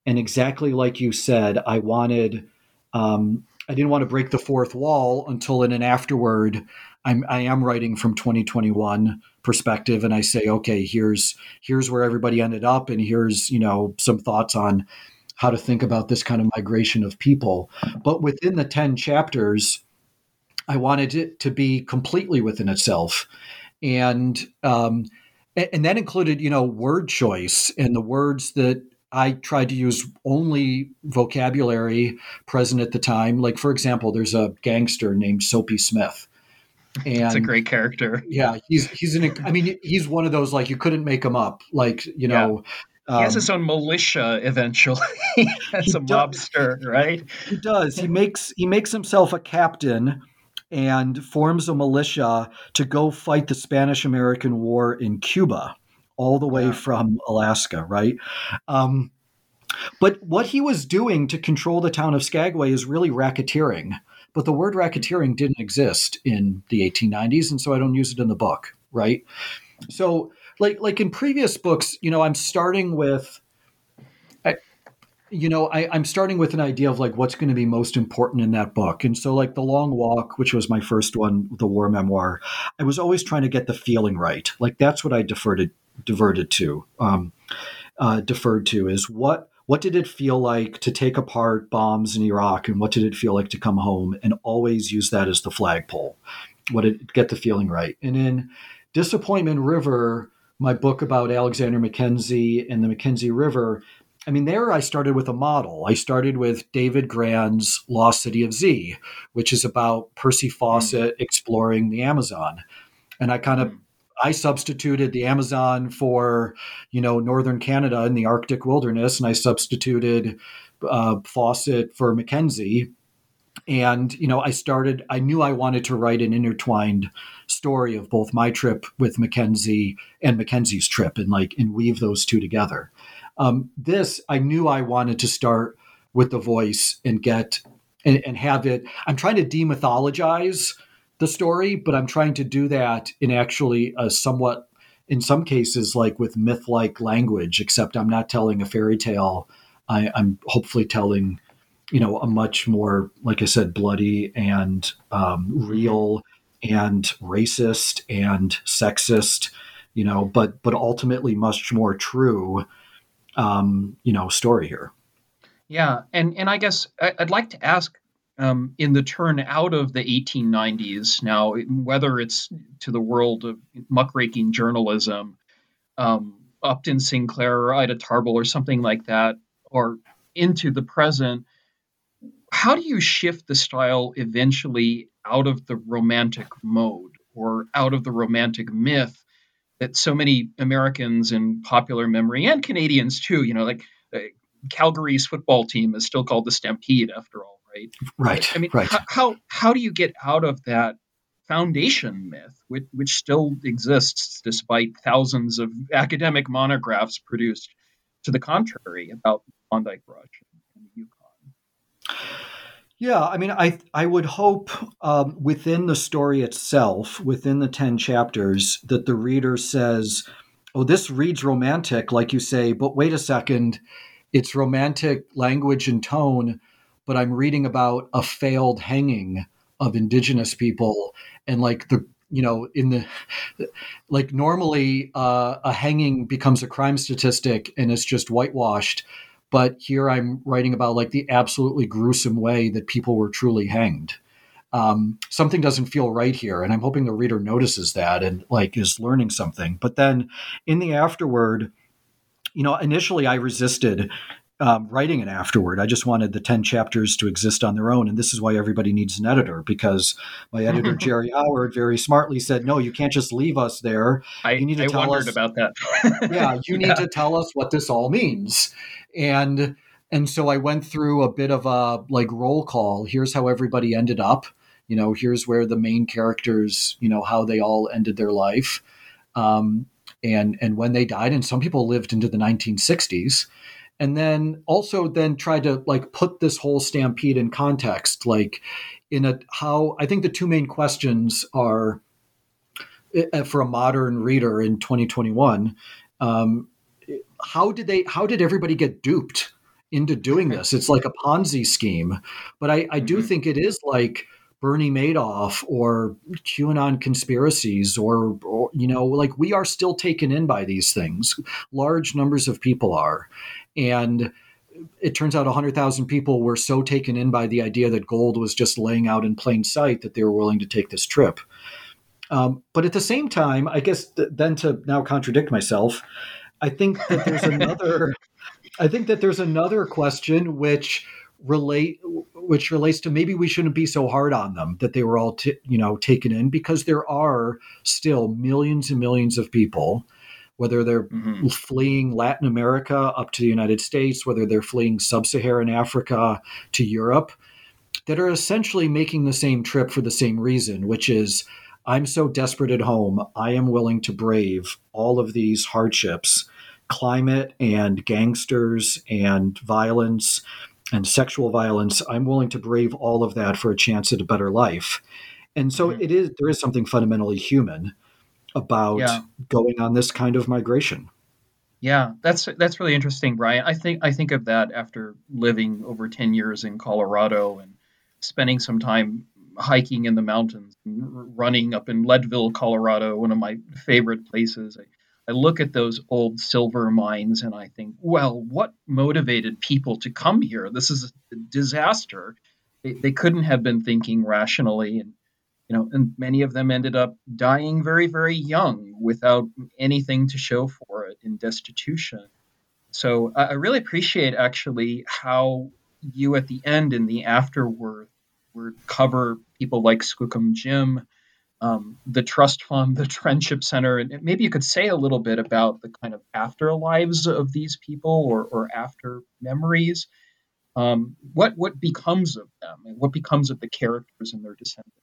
Speaker 2: And exactly like you said, I wanted. Um, I didn't want to break the fourth wall until in an afterward I'm I am writing from 2021 perspective and I say okay here's here's where everybody ended up and here's you know some thoughts on how to think about this kind of migration of people but within the 10 chapters I wanted it to be completely within itself and um, and that included you know word choice and the words that I tried to use only vocabulary present at the time. Like, for example, there's a gangster named Soapy Smith.
Speaker 1: And it's a great character.
Speaker 2: Yeah, he's he's an. I mean, he's one of those like you couldn't make him up. Like you know,
Speaker 1: yeah. he has his own militia eventually. As a does, mobster, right?
Speaker 2: He does. He makes he makes himself a captain and forms a militia to go fight the Spanish American War in Cuba all the way yeah. from Alaska, right? Um, but what he was doing to control the town of Skagway is really racketeering. But the word racketeering didn't exist in the 1890s, and so I don't use it in the book, right? So, like like in previous books, you know, I'm starting with you know, I, am starting with an idea of like what's going to be most important in that book. And so, like The Long Walk, which was my first one, the war memoir, I was always trying to get the feeling right. Like that's what I deferred diverted to, um, uh, deferred to is what what did it feel like to take apart bombs in Iraq, and what did it feel like to come home, and always use that as the flagpole. What did get the feeling right? And in Disappointment River, my book about Alexander Mackenzie and the Mackenzie River, I mean, there I started with a model. I started with David Grann's Lost City of Z, which is about Percy Fawcett mm-hmm. exploring the Amazon. And I kind of I substituted the Amazon for, you know, northern Canada in the Arctic wilderness, and I substituted uh, Fawcett for Mackenzie. And you know, I started. I knew I wanted to write an intertwined story of both my trip with Mackenzie and Mackenzie's trip, and like and weave those two together. Um, this I knew I wanted to start with the voice and get and, and have it. I'm trying to demythologize the story, but I'm trying to do that in actually a somewhat, in some cases, like with myth like language, except I'm not telling a fairy tale. I, I'm hopefully telling, you know, a much more, like I said, bloody and um, real and racist and sexist, you know, but but ultimately much more true, um, you know, story here.
Speaker 1: Yeah, and and I guess I'd like to ask um, in the turn out of the 1890s now, whether it's to the world of muckraking journalism, um, Upton Sinclair or Ida Tarbell or something like that, or into the present, how do you shift the style eventually out of the romantic mode or out of the romantic myth that so many Americans in popular memory and Canadians too, you know, like uh, Calgary's football team is still called the Stampede after all right?
Speaker 2: Right.
Speaker 1: I mean,
Speaker 2: right.
Speaker 1: how how do you get out of that foundation myth, which, which still exists despite thousands of academic monographs produced to the contrary about Klondike Rush and the Yukon?
Speaker 2: Yeah, I mean, I I would hope um, within the story itself, within the ten chapters, that the reader says, "Oh, this reads romantic," like you say, but wait a second, it's romantic language and tone but I'm reading about a failed hanging of indigenous people. And like the you know in the like normally uh, a hanging becomes a crime statistic and it's just whitewashed but here i'm writing about like the absolutely gruesome way that people were truly hanged um, something doesn't feel right here. And I'm hoping the reader notices that and like is learning something. But then in the afterword, you know, initially I resisted um, writing an afterword. I just wanted the 10 chapters to exist on their own. And this is why everybody needs an editor because my editor, Jerry Howard, very smartly said, no, you can't just leave us there.
Speaker 1: I,
Speaker 2: you need to
Speaker 1: I
Speaker 2: tell
Speaker 1: wondered
Speaker 2: us,
Speaker 1: about that.
Speaker 2: yeah, you need yeah. to tell us what this all means. And and so I went through a bit of a like roll call. Here's how everybody ended up. You know, here's where the main characters, you know, how they all ended their life. Um, and and when they died and some people lived into the 1960s and then also then tried to like put this whole stampede in context like in a how i think the two main questions are eh, eh, for a modern reader in 2021 um, how did they how did everybody get duped into doing this it's like a ponzi scheme but i, I do mm-hmm. think it is like Bernie Madoff or QAnon conspiracies or, or, you know, like we are still taken in by these things. Large numbers of people are. And it turns out 100,000 people were so taken in by the idea that gold was just laying out in plain sight that they were willing to take this trip. Um, but at the same time, I guess th- then to now contradict myself, I think that there's another. I think that there's another question which relate which relates to maybe we shouldn't be so hard on them that they were all t- you know taken in because there are still millions and millions of people whether they're mm-hmm. fleeing Latin America up to the United States whether they're fleeing sub-Saharan Africa to Europe that are essentially making the same trip for the same reason which is I'm so desperate at home I am willing to brave all of these hardships climate and gangsters and violence and sexual violence, I'm willing to brave all of that for a chance at a better life. And so mm-hmm. it is there is something fundamentally human about yeah. going on this kind of migration.
Speaker 1: Yeah, that's that's really interesting, Brian. I think I think of that after living over 10 years in Colorado and spending some time hiking in the mountains, running up in Leadville, Colorado, one of my favorite places. I, I look at those old silver mines and I think, well, what motivated people to come here? This is a disaster. They, they couldn't have been thinking rationally, and you know, and many of them ended up dying very, very young without anything to show for it in destitution. So I, I really appreciate actually how you at the end in the afterword word cover people like Skookum Jim um, the trust fund, the friendship center, and maybe you could say a little bit about the kind of afterlives of these people or, or after memories. Um, what what becomes of them, and what becomes of the characters and their descendants?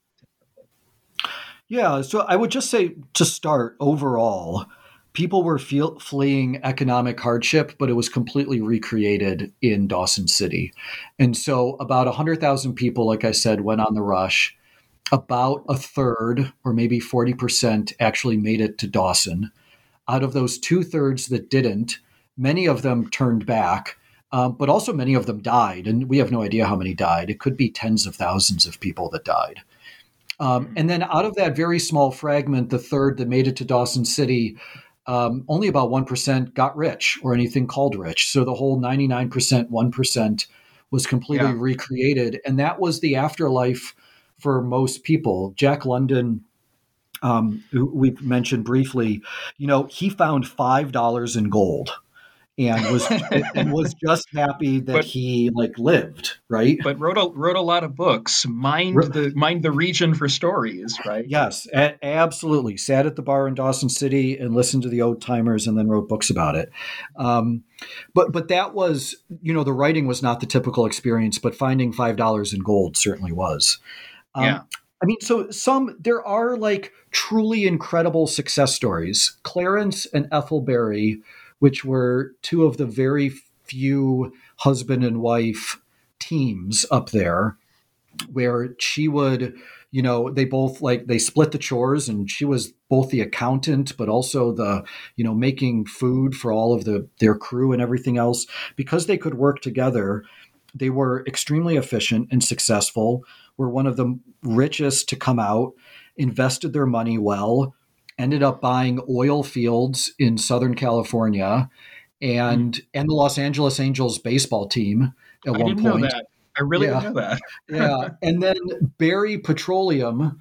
Speaker 2: Yeah, so I would just say to start overall, people were fleeing economic hardship, but it was completely recreated in Dawson City, and so about hundred thousand people, like I said, went on the rush about a third or maybe 40% actually made it to Dawson. Out of those two thirds that didn't, many of them turned back, um, but also many of them died. And we have no idea how many died. It could be tens of thousands of people that died. Um, and then out of that very small fragment, the third that made it to Dawson City, um, only about 1% got rich or anything called rich. So the whole 99%, 1% was completely yeah. recreated. And that was the afterlife for most people. Jack London, um, who we mentioned briefly, you know, he found five dollars in gold and was and was just happy that but, he like lived right?
Speaker 1: But wrote a wrote a lot of books mined the mind the region for stories right?
Speaker 2: Yes a- absolutely. Sat at the bar in dawson city and listened to the old timers and then wrote books about it. Um, but but that was you know the writing was not the typical experience but finding five dollars in gold certainly was
Speaker 1: um, yeah.
Speaker 2: I mean, so some there are like truly incredible success stories. Clarence and Ethel Berry, which were two of the very few husband and wife teams up there, where she would, you know, they both like they split the chores, and she was both the accountant, but also the, you know, making food for all of the their crew and everything else because they could work together. They were extremely efficient and successful were one of the richest to come out, invested their money well, ended up buying oil fields in Southern California and mm. and the Los Angeles Angels baseball team at
Speaker 1: I
Speaker 2: one point.
Speaker 1: I I really yeah. didn't know that.
Speaker 2: yeah, and then Berry Petroleum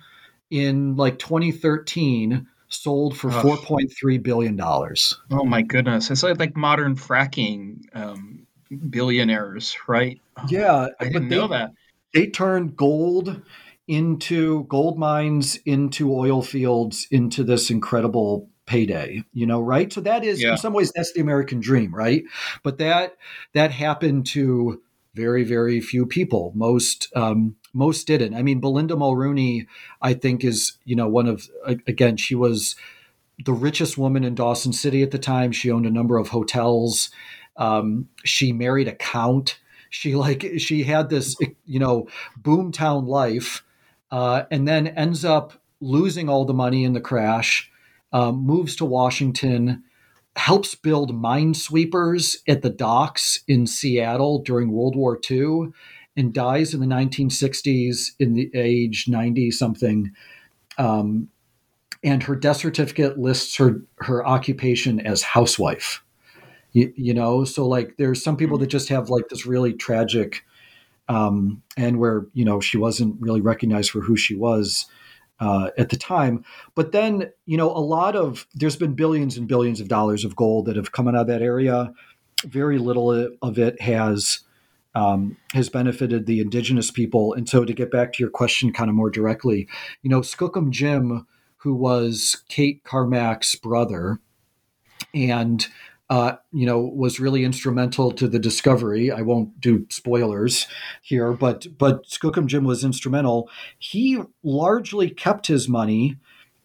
Speaker 2: in like 2013 sold for four point three billion dollars.
Speaker 1: Oh my goodness! It's like, like modern fracking um, billionaires, right?
Speaker 2: Yeah,
Speaker 1: I didn't they, know that.
Speaker 2: They turned gold into gold mines, into oil fields, into this incredible payday you know right? So that is yeah. in some ways that's the american dream right? But that that happened to very very few people. Most um, most didn't. I mean belinda mulrooney i think is you know one of again she was the richest woman in dawson city at the time. She owned a number of hotels. Um, she married a count she like she had this you know boomtown life uh, and then ends up losing all the money in the crash um, moves to Washington, helps build minesweepers at the docks in Seattle during World War II, and dies in the 1960s in the age 90 something. Um, and her death certificate lists her her occupation as housewife. You, you, know, so like there's some people that just have like this really tragic, um, and where you know she wasn't really recognized for who she was uh, at the time. But then, you know, a lot of there's been billions and billions of dollars of gold that have come out of that area. Very little of it has um, has benefited the indigenous people. And so, to get back to your question, kind of more directly, you know, Skookum Jim, who was Kate Carmack's brother, and uh, you know, was really instrumental to the discovery. I won't do spoilers here, but but Skookum Jim was instrumental. He largely kept his money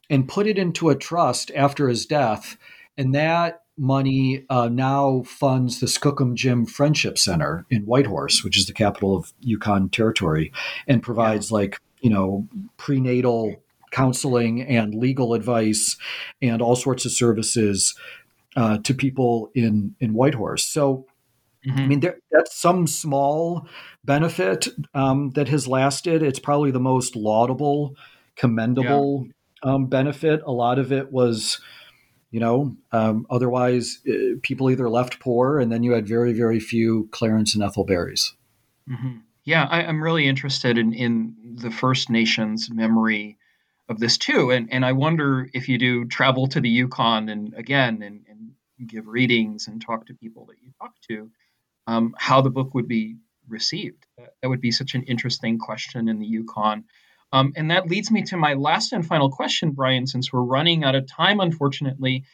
Speaker 2: and put it into a trust after his death, and that money uh, now funds the Skookum Jim Friendship Center in Whitehorse, which is the capital of Yukon Territory, and provides yeah. like you know prenatal counseling and legal advice and all sorts of services uh, to people in in Whitehorse. So, mm-hmm. I mean, there, that's some small benefit um, that has lasted. It's probably the most laudable, commendable yeah. um, benefit. A lot of it was, you know, um, otherwise uh, people either left poor, and then you had very very few Clarence and Ethel Berries.
Speaker 1: Mm-hmm. Yeah, I, am really interested in in the First Nations memory of this too. And and I wonder if you do travel to the Yukon and again and, and give readings and talk to people that you talk to, um, how the book would be received. That would be such an interesting question in the Yukon. Um, and that leads me to my last and final question, Brian, since we're running out of time, unfortunately.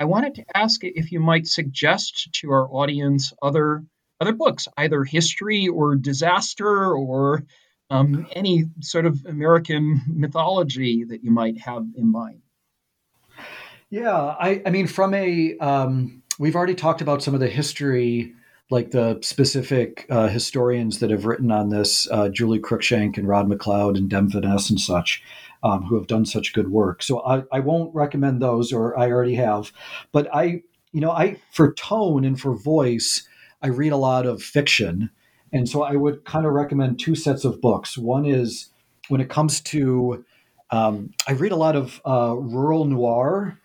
Speaker 1: I wanted to ask if you might suggest to our audience other other books, either history or disaster or um, any sort of American mythology that you might have in mind.
Speaker 2: Yeah, I, I mean, from a, um, we've already talked about some of the history, like the specific uh, historians that have written on this, uh, Julie Cruikshank and Rod Macleod and Dem and such, um, who have done such good work. So I, I won't recommend those, or I already have. But I, you know, I, for tone and for voice, I read a lot of fiction. And so I would kind of recommend two sets of books. One is when it comes to, um, I read a lot of uh, rural noir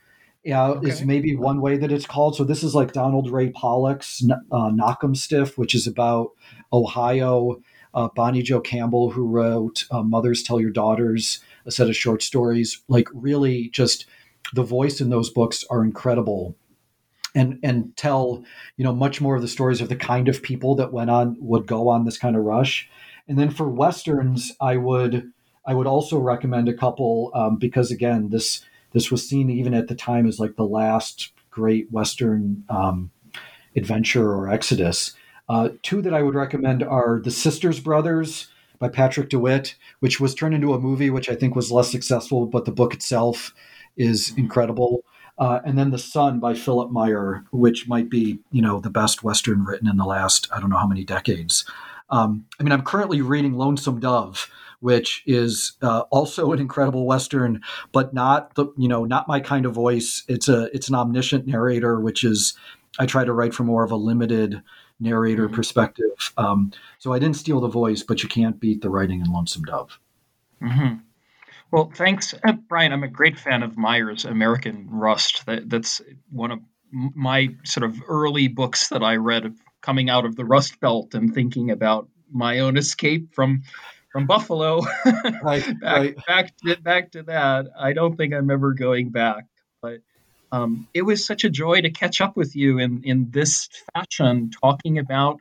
Speaker 2: yeah, okay. is maybe one way that it's called. So this is like Donald Ray Pollock's uh, Knockemstiff, which is about Ohio. Uh, Bonnie Jo Campbell, who wrote uh, "Mothers Tell Your Daughters," a set of short stories, like really just the voice in those books are incredible, and and tell you know much more of the stories of the kind of people that went on would go on this kind of rush. And then for westerns, I would I would also recommend a couple um, because again this this was seen even at the time as like the last great Western um, adventure or exodus. Uh, two that I would recommend are The Sisters Brothers by Patrick DeWitt, which was turned into a movie, which I think was less successful, but the book itself is incredible. Uh, and then The Son by Philipp Meyer, which might be, you know, the best Western written in the last, I don't know how many decades. Um, I mean, I'm currently reading Lonesome Dove, which is uh, also an incredible western, but not the you know not my kind of voice. It's a it's an omniscient narrator, which is I try to write from more of a limited narrator mm-hmm. perspective. Um, so I didn't steal the voice, but you can't beat the writing in Lonesome Dove.
Speaker 1: Mm-hmm. Well, thanks, uh, Brian. I'm a great fan of Meyer's American Rust. That, that's one of my sort of early books that I read coming out of the Rust Belt and thinking about my own escape from from Buffalo.
Speaker 2: right,
Speaker 1: back,
Speaker 2: right.
Speaker 1: back to back to that. I don't think I'm ever going back. But um, it was such a joy to catch up with you in in this fashion, talking about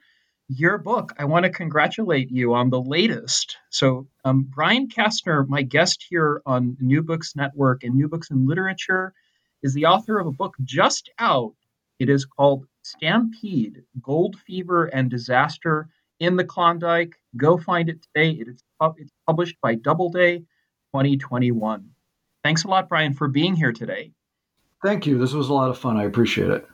Speaker 1: your book. I want to congratulate you on the latest. So, um, Brian Castner, my guest here on New Books Network and New Books in Literature, is the author of a book just out. It is called Stampede Gold Fever and Disaster in the Klondike. Go find it today. It is it's published by Doubleday 2021. Thanks a lot, Brian, for being here today.
Speaker 2: Thank you. This was a lot of fun. I appreciate it.